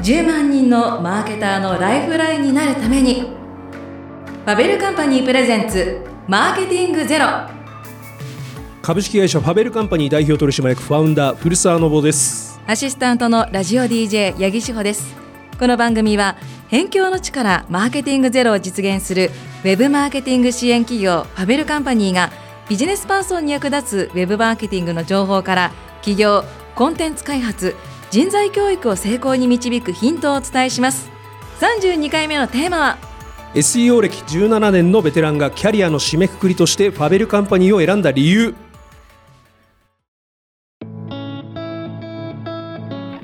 10万人のマーケターのライフラインになるためにファベルカンパニープレゼンツマーケティングゼロ。株式会社ファベルカンパニー代表取締役ファウンダー古澤信夫です。アシスタントのラジオ DJ 八木志保です。この番組は辺境の地からマーケティングゼロを実現するウェブマーケティング支援企業ファベルカンパニーがビジネスパーソンに役立つウェブマーケティングの情報から企業コンテンツ開発人材教育を成功に導くヒントをお伝えします。32回目のテーマは SEO 歴17年のベテランがキャリアの締めくくりとしてファベルカンパニーを選んだ理由。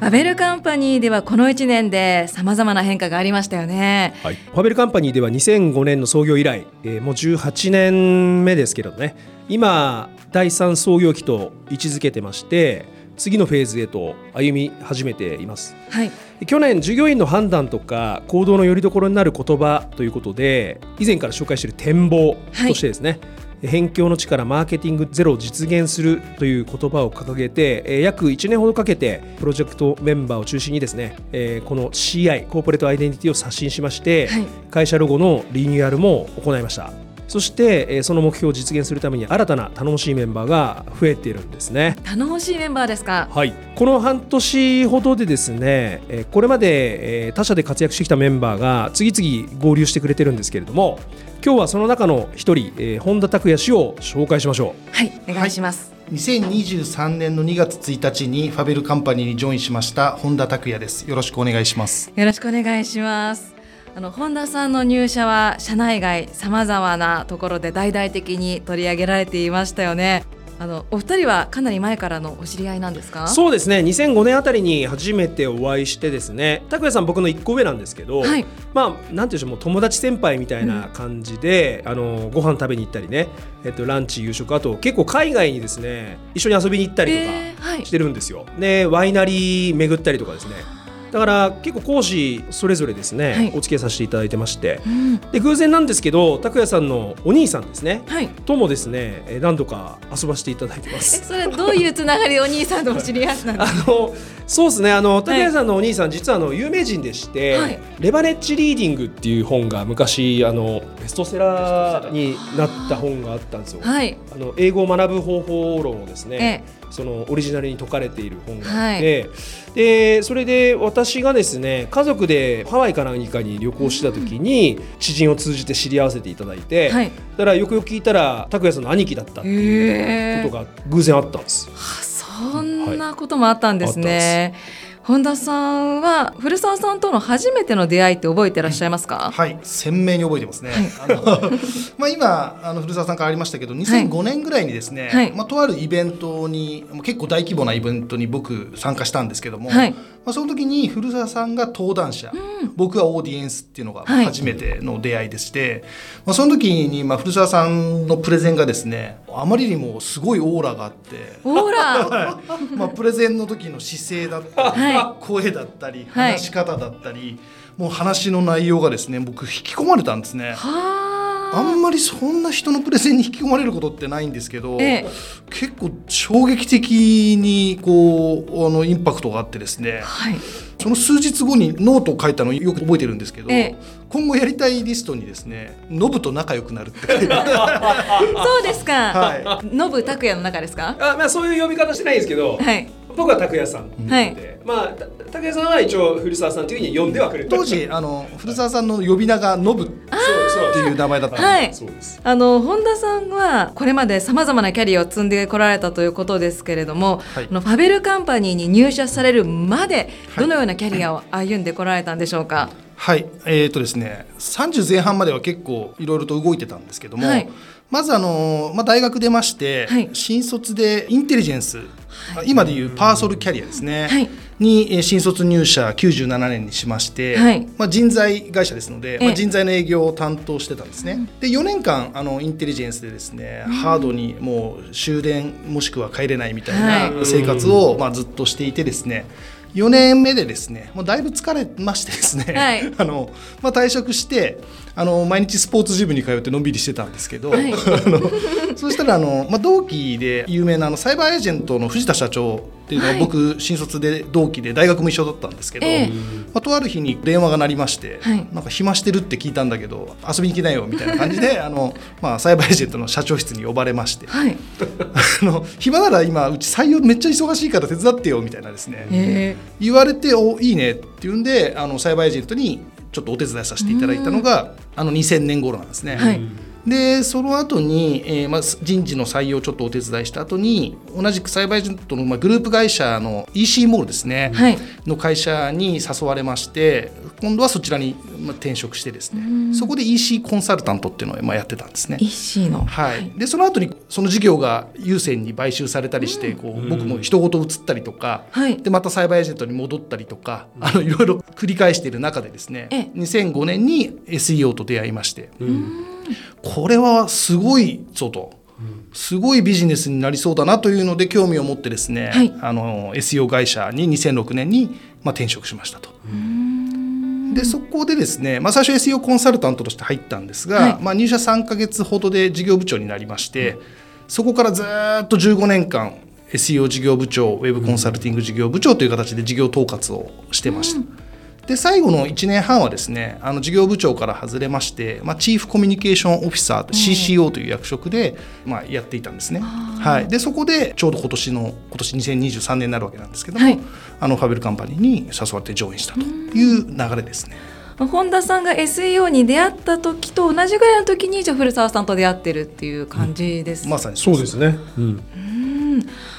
ファベルカンパニーではこの1年でさまざまな変化がありましたよね、はい、ファベルカンパニーでは2005年の創業以来、えー、もう18年目ですけどね。今第3創業期と位置づけてまして次のフェーズへと歩み始めています、はい、去年従業員の判断とか行動のよりどころになる言葉ということで以前から紹介している展望としてですね、はい辺境の力マーケティングゼロを実現するという言葉を掲げて約1年ほどかけてプロジェクトメンバーを中心にですねこの CI コーポレートアイデンティティを刷新しまして、会社ロゴのリニューアルも行いましたそしてその目標を実現するために新たな頼もしいメンバーが増えているんですね。頼もしいメンバーですか？はい。この半年ほどでですねこれまで他社で活躍してきたメンバーが次々合流してくれてるんですけれども今日はその中の一人、えー、本田拓也氏を紹介しましょう。はいお願いします、はい、2023年の2月1日にファベルカンパニーにジョインしました本田拓也です。よろしくお願いします。よろしくお願いしますあの本田さんの入社は社内外さまざまなところで大々的に取り上げられていましたよね。あのお二人はかなり前からのお知り合いなんですか？そうですね。2005年あたりに初めてお会いしてですね。拓哉さん僕の1個上なんですけど、はい、まあなんていうんでしょうもう友達先輩みたいな感じで、うん、あのご飯食べに行ったりね、えっと、ランチ夕食あと結構海外にですね一緒に遊びに行ったりとかしてるんですよ、えーはい、でワイナリー巡ったりとかですねだから結構講師それぞれですね、はい、お付き合いさせていただいてまして、うん、で偶然なんですけど拓哉さんのお兄さんですね、はい、ともですね何度か遊ばせていただいてます。それどういうつながりお兄さんとお知り合いなんですか？あのそうですね。あの拓哉さんのお兄さん、実はあの有名人でして、はい、レバネッジリーディングっていう本が昔あのベストセラー。になった本があったんですよ、はい、あの英語を学ぶ方法論をですね、ええそのオリジナルに説かれている本があって、はい、でそれで私がですね家族でハワイか何かに旅行した時に知人を通じて知り合わせていただいて、はい、だからよくよく聞いたら拓哉さんの兄貴だったっていうことが偶然あったんです。そんなこともあったんですね。はい本田さんは古澤さんとの初めての出会いって覚えてらっしゃいますか、はい。鮮明に覚えてますね、はい、あの まあ今あの古澤さんからありましたけど2005年ぐらいにですね、はい、まあ、とあるイベントに結構大規模なイベントに僕参加したんですけども、はい、まあ、その時に古澤さんが登壇者、うん、僕はオーディエンスっていうのが初めての出会いでして、まあ、その時にまあ古澤さんのプレゼンがですねあまりにもすごいオーラがあってオーラ。まあプレゼンの時の姿勢だったり、声だったり話し方だったり、はい、もう話の内容がですね僕引き込まれたんですね。あんまりそんな人のプレゼンに引き込まれることってないんですけど、ええ、結構衝撃的にこうあのインパクトがあってですね、はい、その数日後にノートを書いたのよく覚えてるんですけど、え、今後やりたいリストにですねノブと仲良くなるって書いて そうですか、はい、ノブ拓也の中ですか？あ、まあ、そういう呼び方してないですけど、はい、僕は拓也さんはい、まあ拓也さんは一応古澤さんというふうに呼んではくれ当時あの古澤さんの呼び名がノブっていう名前だったはい、そうです。あの本田さんはこれまでさまざまなキャリアを積んでこられたということですけれども、はい、のファベルカンパニーに入社されるまでどのようなキャリアを歩んでこられたんでしょうか、はい、えーとですね、30前半までは結構いろいろと動いてたんですけども、はい、まずあの、まあ、大学出まして、はい、新卒でインテリジェンス、はい、今でいうパーソルキャリアですね、はい、に新卒入社97年にしまして、まあ、人材会社ですので、まあ、人材の営業を担当してたんですね。で4年間あのインテリジェンスでですね、ハードにもう終電もしくは帰れないみたいな生活を、まあ、ずっとしていてですね4年目でですねもうだいぶ疲れましてですね、はい、あのまあ、退職してあの毎日スポーツジムに通ってのんびりしてたんですけど、はい、あのそうしたらあの、まあ、同期で有名なあのサイバーエージェントの藤田社長っていうのは僕、新卒で同期で大学も一緒だったんですけど、えー、まあ、とある日に電話が鳴りまして、はい、なんか暇してるって聞いたんだけど遊びに来ないよみたいな感じで あの、まあ、サイバーエージェントの社長室に呼ばれまして、はい、あの暇なら今うち採用めっちゃ忙しいから手伝ってよみたいなですね、え。ー、言われておいいねっていうんであのサイバーエージェントにちょっとお手伝いさせていただいたのがあの2000年頃なんですね。はいでその後に、えーまあ、人事の採用をちょっとお手伝いした後に同じくサイバーエージェントの、まあ、グループ会社の EC モールですね、はい、の会社に誘われまして今度はそちらに、まあ、転職してですね。そこで EC コンサルタントっていうのを、まあ、やってたんですね。EC の、はい、でその後にその事業が優先に買収されたりして、こう僕も人ごと移ったりとか、はい、でまたサイバーエージェントに戻ったりとかあのいろいろ繰り返している中でですね。2005年に SEO と出会いまして。これはすごいぞと。すごいビジネスになりそうだなというので興味を持ってですね、はい、あの SEO 会社に2006年に、まあ、転職しましたと。でそこでですね、まあ、最初 SEO コンサルタントとして入ったんですが、はい、まあ、入社3か月ほどで事業部長になりまして、そこからずっと15年間 SEO 事業部長ウェブコンサルティング事業部長という形で事業統括をしてました。で最後の1年半はですねあの事業部長から外れまして、まあ、チーフコミュニケーションオフィサー CCO という役職で、まあ、やっていたんですね、はい、でそこでちょうど今年の今年2023年になるわけなんですけども、はい、あのファベルカンパニーに誘われてジョインしたという流れですね。本田さんが SEO に出会った時と同じぐらいの時にじゃあ古澤さんと出会ってるっていう感じです、うん、まさにそうですね。うん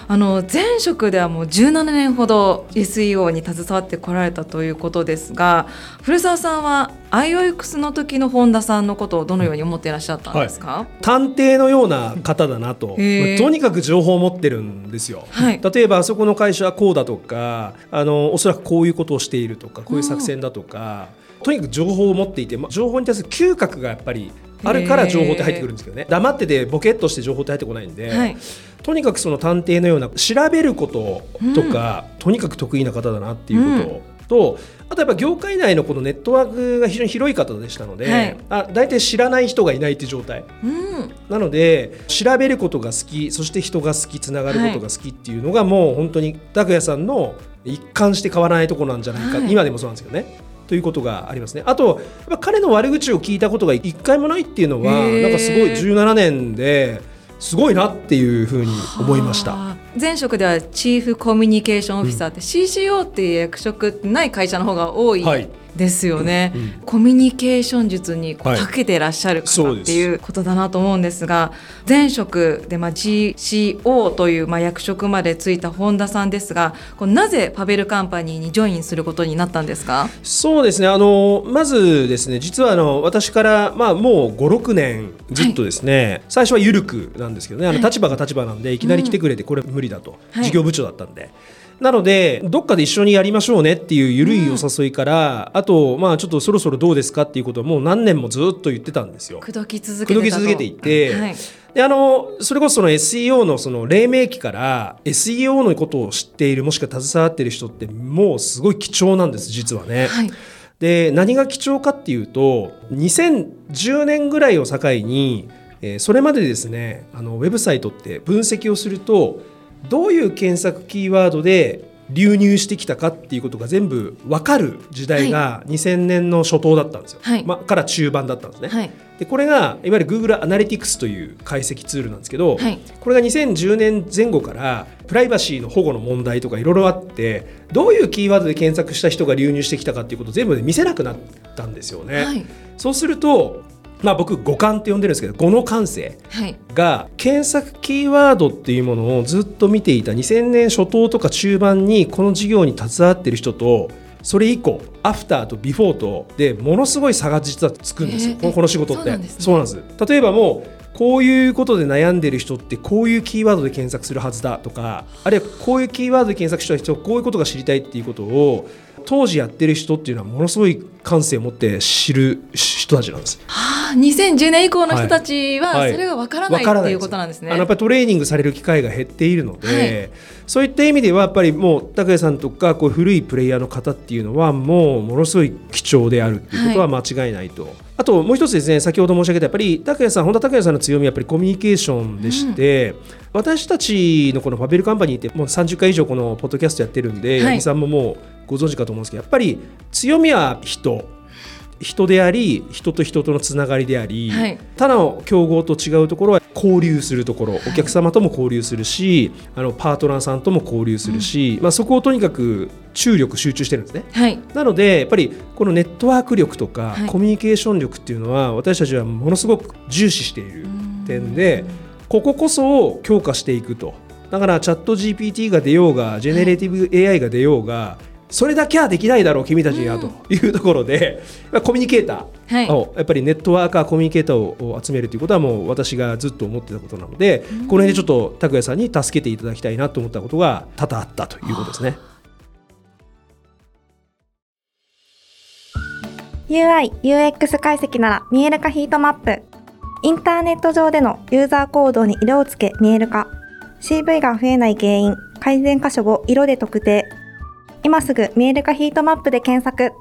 あの前職ではもう17年ほど SEO に携わってこられたということですが古澤さんは IOX の時の本田さんのことをどのように思っていらっしゃったんですか、はい、探偵のような方だなと、とにかく情報を持ってるんですよ、はい、例えばあそこの会社はこうだとかあのおそらくこういうことをしているとかこういう作戦だとか、とにかく情報を持っていて、ま、情報に対する嗅覚がやっぱりあるから情報って入ってくるんですけどね。黙っててボケっとして情報って入ってこないんで、はい、とにかくその探偵のような調べることとか、うん、とにかく得意な方だなっていうことと、うん、あとやっぱ業界内のこのネットワークが非常に広い方でしたので、はい、あ大体知らない人がいないって状態、うん、なので調べることが好きそして人が好きつながることが好きっていうのがもう本当に拓哉さんの一貫して変わらないところなんじゃないか、はい、今でもそうなんですけどね。ということがありますね。あと、彼の悪口を聞いたことが一回もないっていうのは、なんかすごい17年ですごいなっていうふうに思いました。前職ではチーフコミュニケーションオフィサーって、うん、CCO っていう役職ない会社の方が多い。はいですよね、うん、コミュニケーション術にこう長けてらっしゃる方っていうことだなと思うんですが、はい、前職でまあ GCO というまあ役職までついた本田さんですがこなぜパベルカンパニーにジョインすることになったんですか？そうですね。あのまずですね実はあの私からまあもう56年ずっとですね、はい、最初は緩くなんですけどねあの立場が立場なんでいきなり来てくれてこれ無理だと、事業部長だったんで。なのでどっかで一緒にやりましょうねっていう緩いお誘いから、うん、あとまあちょっとそろそろどうですかっていうことをもう何年もずっと言ってたんですよ。口説き続けて続けていて、はい、であのそれこそその SEO のその黎明期から SEO のことを知っているもしくは携わっている人ってもうすごい貴重なんです実はね。はいで何が貴重かっていうと2010年ぐらいを境に、えー、それまでですねあのウェブサイトって分析をするとどういう検索キーワードで流入してきたかっていうことが全部分かる時代が2000年の初頭だったんですよ、はい、まあ、から中盤だったんですね。はい、でこれがいわゆる Google アナリティクスという解析ツールなんですけど、はい、これが2010年前後からプライバシーの保護の問題とかいろいろあってどういうキーワードで検索した人が流入してきたかっていうことを全部で見せなくなったんですよね。そうするとまあ、僕五感って呼んでるんですけど語の感性が検索キーワードっていうものをずっと見ていた2000年初頭とか中盤にこの事業に携わってる人とそれ以降アフターとビフォーとでものすごい差が実はつくんですよ、この仕事って。そうなんです、例えばもうこういうことで悩んでる人ってこういうキーワードで検索するはずだとかあるいはこういうキーワードで検索した人はこういうことが知りたいっていうことを当時やってる人っていうのはものすごい感性を持ってる人たちなんです。はあ2010年以降の人たちはそれがわからない、はい、っていうことなんですね。あのやっぱりトレーニングされる機会が減っているので、はい、そういった意味ではやっぱりもう拓哉さんとかこう古いプレイヤーの方っていうのはもうものすごい貴重であるっていうことは間違いないと。はい、あともう一つですね先ほど申し上げたやっぱり拓哉さん本田拓哉さんの強みはやっぱりコミュニケーションでして、うん、私たちのこのファベルカンパニーってもう30回以上このポッドキャストやってるんで、八木さんももうご存知かと思うんですけどやっぱり強みは人。人であり人と人とのつながりであり、はい、他の競合と違うところは交流するところ、はい、お客様とも交流するしあのパートナーさんとも交流するし、うん、まあ、そこをとにかく注力集中してるんですね、はい、なのでやっぱりこのネットワーク力とか、コミュニケーション力っていうのは私たちはものすごく重視している点でこここそを強化していくと。だからチャット GPT が出ようがジェネレーティブ AI が出ようが、それだけはできないだろう君たちにはというところで、うん、コミュニケーターを、はい、やっぱりネットワーカーコミュニケーターを集めるということはもう私がずっと思ってたことなので、うん、この辺でちょっと拓哉さんに助けていただきたいなと思ったことが多々あったということですね。UI、UX 解析なら見える化ヒートマップ。インターネット上でのユーザー行動に色をつけ見える化。CV が増えない原因、改善箇所を色で特定。今すぐ見える化ヒートマップで検索。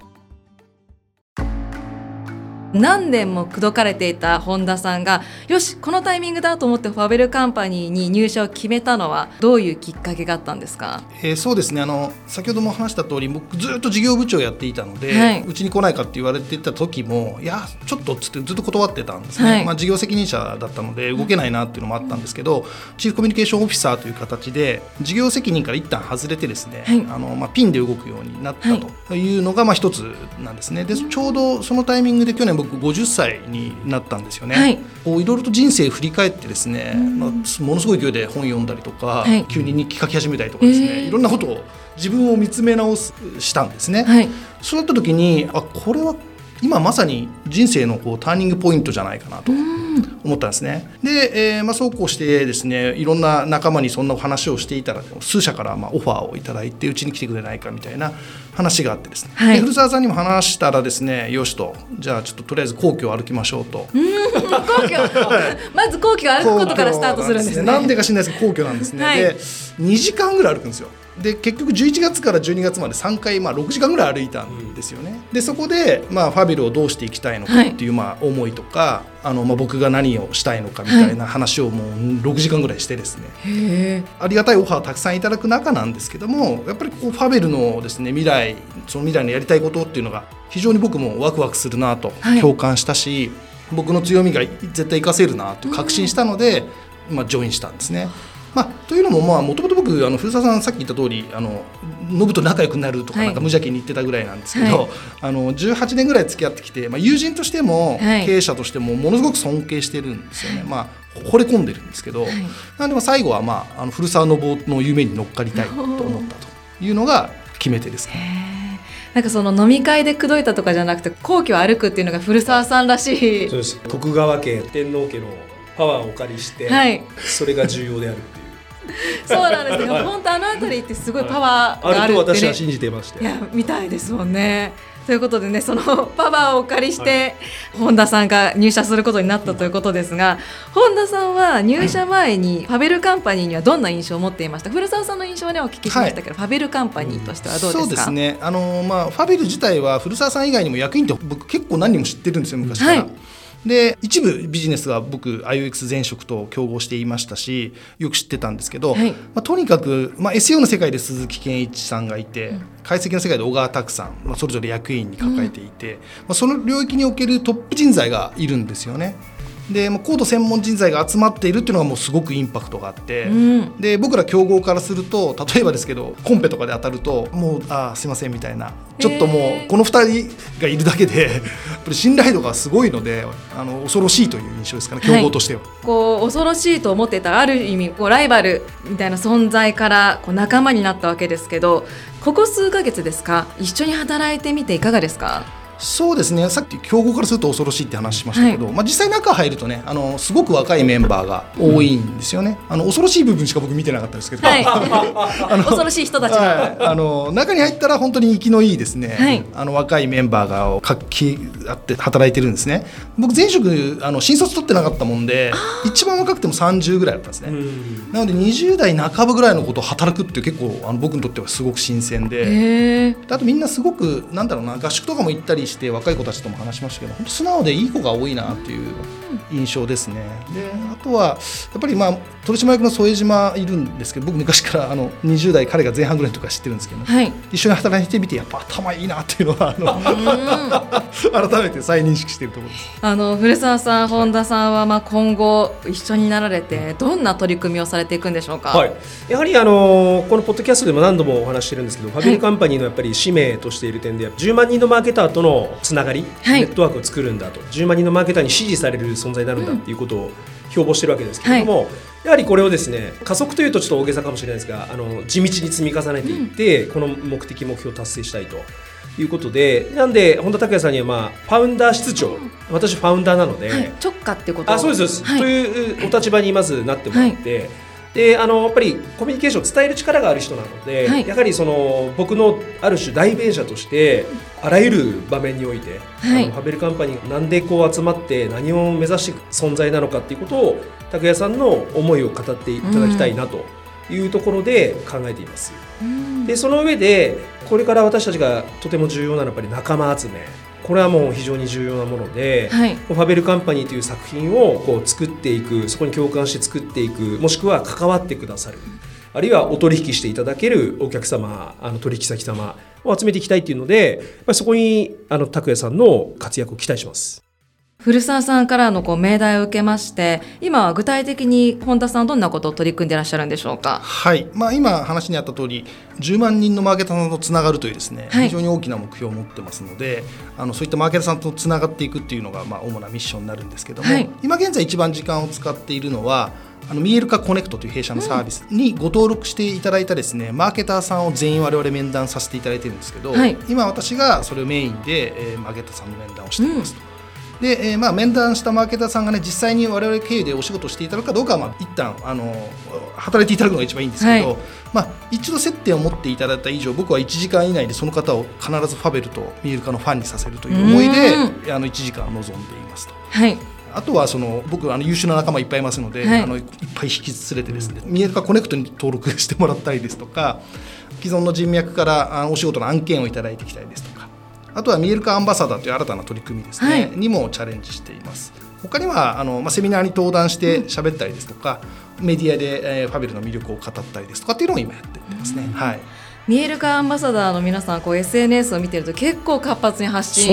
何年も口説かれていた本田さんがよしこのタイミングだと思ってファベルカンパニーに入社を決めたのはどういうきっかけがあったんですか、えー、そうですね。あの先ほども話した通り僕ずっと事業部長やっていたので、はい、うちに来ないかって言われてた時もいやちょっとっつってずっと断ってたんですね、はい、まあ、事業責任者だったので動けないなっていうのもあったんですけどチーフコミュニケーションオフィサーという形で事業責任から一旦外れてですね、はい、あのまあ、ピンで動くようになったというのがまあ一つなんですね。でちょうどそのタイミングで去年僕50歳になったんですよね。はい、こういろいろと人生振り返ってですね、まあ、ものすごい勢いで本読んだりとか、はい、急に日記書き始めたりとかですね、いろんなことを自分を見つめ直すしたんですね。はい、そうなった時にあこれは今まさに人生のこうターニングポイントじゃないかなと思ったんですね。で、えーまあ、そうこうしてですねいろんな仲間にそんな話をしていたら数社からまあオファーをいただいてうちに来てくれないかみたいな話があってですね、はい、古澤さんにも話したらですねよしとじゃあちょっととりあえず皇居を歩きましょうと。皇居まず皇居を歩くことからスタートするんですね。なんでか知らないですけど皇居なんですね。はい、で2時間ぐらい歩くんですよ。で結局11月から12月まで3回、まあ、6時間ぐらい歩いたんですよね。でそこで、まあ、ファビルをどうしていきたいのかっていう、まあ、思いとかあの、まあ、僕が何をしたいのかみたいな話をもう6時間ぐらいしてですね、ありがたいオファーをたくさんいただく中なんですけどもやっぱりこうファベルのですね未来その未来のやりたいことっていうのが非常に僕もワクワクするなと共感したし、僕の強みが絶対活かせるなと確信したので、まあ、ジョインしたんですね。まあ、というのももともと僕あの古澤さんさっき言った通りあのノブと仲良くなるとかなんか無邪気に言ってたぐらいなんですけど、はい、あの18年ぐらい付き合ってきて、まあ、友人としても経営者としてもものすごく尊敬してるんですよね。はい、まあ惚れ込んでるんですけど、はい、なんでも最後は、まあ、あの古澤信夫の夢に乗っかりたいと 思ったというのが決め手ですか、ね。なんかその飲み会で口説いたとかじゃなくて皇居を歩くっていうのが古澤さんらしい。そうです。徳川家天皇家のパワーをお借りして、はい、それが重要であるっていう そうなんですよ、本当あの辺りってすごいパワーがあるって、ね、私は信じてまして。いやみたいですもんね。ということでねその パワーをお借りして、本田さんが入社することになったということですが、本田さんは入社前にファベルカンパニーにはどんな印象を持っていました？古澤さんの印象はねお聞きしましたけど、はい、ファベルカンパニーとしてはどうですか、そうですね。あの、まあ、ファベル自体は古澤さん以外にも役員って僕結構何人も知ってるんですよ昔から。はいで一部ビジネスは僕 IOX 前職と競合していましたしよく知ってたんですけど、はい、まあ、とにかく、まあ、SEO の世界で鈴木健一さんがいて、うん、解析の世界で小川拓さん、まあ、それぞれ役員に抱えていて、うん、まあ、その領域におけるトップ人材がいるんですよね。で高度専門人材が集まっているっていうのがもうすごくインパクトがあって、うん、で僕ら競合からすると例えばですけどコンペとかで当たるともうあすいませんみたいな。ちょっともうこの2人がいるだけでやっぱり信頼度がすごいのであの恐ろしいという印象ですかね競合としては、はい、こう恐ろしいと思ってたある意味こうライバルみたいな存在からこう仲間になったわけですけどここ数ヶ月ですか？一緒に働いてみていかがですか？そうですね。さっき競合からすると恐ろしいって話しましたけど、はい、まあ、実際中入るとねあのすごく若いメンバーが多いんですよね、うん、あの恐ろしい部分しか僕見てなかったですけど、はい、あの恐ろしい人たちが、はい、あの中に入ったら本当に生きのいいですね、はい、あの若いメンバーが活気あって働いてるんですね。僕前職あの新卒取ってなかったもんで一番若くても30ぐらいだったんですね、なので20代半ばぐらいのことを働くって結構あの僕にとってはすごく新鮮であとみんなすごくなんだろうな合宿とかも行ったりして若い子たちとも話しましたけど本当素直でいい子が多いなっていう印象ですね。であとはやっぱりまあ取締役の副島いるんですけど僕昔からあの20代彼が前半ぐらいとか知ってるんですけど、はい、一緒に働いてみてやっぱ頭いいなっていうのはあの 改めて再認識しているところです。あの古澤さん、本田さんはまあ今後一緒になられてどんな取り組みをされていくんでしょうか、はい、やはりあのこのポッドキャストでも何度もお話してるんですけど、ファビリカンパニーのやっぱり使命としている点で10万人のマーケターとのつながり、はい、ネットワークを作るんだと。10万人のマーケターに支持される存在になるんだっていうことを標榜してるわけですけれども、はい、やはりこれをですね加速というとちょっと大げさかもしれないですがあの地道に積み重ねていって、うん、この目的目標を達成したいと。いうことでなんで本田拓也さんには、まあ、ファウンダー室長私ファウンダーなので、はい、直下ってこと。あそうです、はい、というお立場にまずなってもらって、であのやっぱりコミュニケーションを伝える力がある人なので、はい、やはりその僕のある種代弁者としてあらゆる場面において、はい、あのハベルカンパニーがなんでこう集まって何を目指していく存在なのかっていうことを拓也さんの思いを語っていただきたいなというところで考えています。うん、でその上でこれから私たちがとても重要なのはやっぱり仲間集めこれはもう非常に重要なもので、はい、ファベルカンパニーという作品をこう作っていくそこに共感して作っていくもしくは関わってくださるあるいはお取引していただけるお客様あの取引先様を集めていきたいっていうので、まあ、そこにあの拓也さんの活躍を期待します。古澤さんからのこう命題を受けまして今は具体的に本田さんどんなことを取り組んでいらっしゃるんでしょうか、はい。まあ、今話にあった通り10万人のマーケターさんとつながるというですね、はい、非常に大きな目標を持ってますのであのそういったマーケターさんとつながっていくっていうのが、まあ、主なミッションになるんですけども、はい、今現在一番時間を使っているのはあのミエルカコネクトという弊社のサービスにご登録していただいたですね、マーケターさんを全員我々面談させていただいているんですけど、はい、今私がそれをメインで、えー、マーケターさんの面談をしていますと。うんで、えー、まあ面談したマーケターさんがね実際に我々経由でお仕事していただくかどうかはまあ一旦あの働いていただくのが一番いいんですけど、はい、まあ一度接点を持っていただいた以上僕は1時間以内でその方を必ずファベルとミールカのファンにさせるという思いであの1時間臨んでいますと。はい。あとはその僕あの優秀な仲間いっぱいいますので、はい、あのいっぱい引き連れてですね、ミエルカコネクトに登録してもらったりですとか既存の人脈からお仕事の案件をいただいてきたりですとかあとは見える化アンバサダーという新たな取り組みですね、はい、にもチャレンジしています。他にはあの、まあ、セミナーに登壇して喋ったりですとか、うん、メディアで、えー、ファベルの魅力を語ったりですとかっていうのを今やってますね、はい。見える化アンバサダーの皆さんこう SNS を見てると結構活発に発信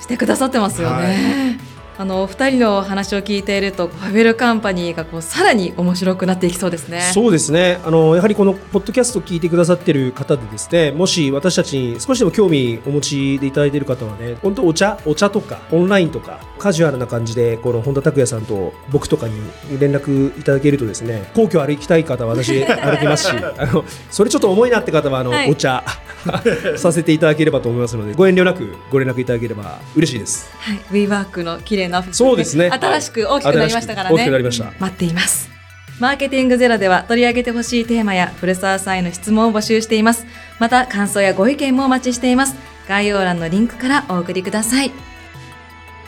してくださってますよね。はいあのお二人の話を聞いているとファベルカンパニーがこうさらに面白くなっていきそうですね。そうですね。あのやはりこのポッドキャストを聞いてくださっている方でですね、もし私たちに少しでも興味お持ちでいただいている方はね、本当お茶お茶とかオンラインとかカジュアルな感じでこの本田拓也さんと僕とかに連絡いただけるとですね、皇居歩きたい方は私歩きますし、あのそれちょっと重いなって方はあの、はい、お茶 させていただければと思いますので、ご遠慮なくご連絡いただければ嬉しいです。はい、ウィーワークの綺麗なそうですね。新しく大きくなりましたからね。大きくなりました。待っています。マーケティングゼロでは取り上げてほしいテーマや古澤さんへの質問を募集しています。また感想やご意見もお待ちしています。概要欄のリンクからお送りください。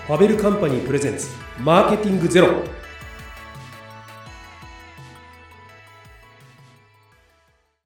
ファベルカンパニープレゼンツマーケティングゼロ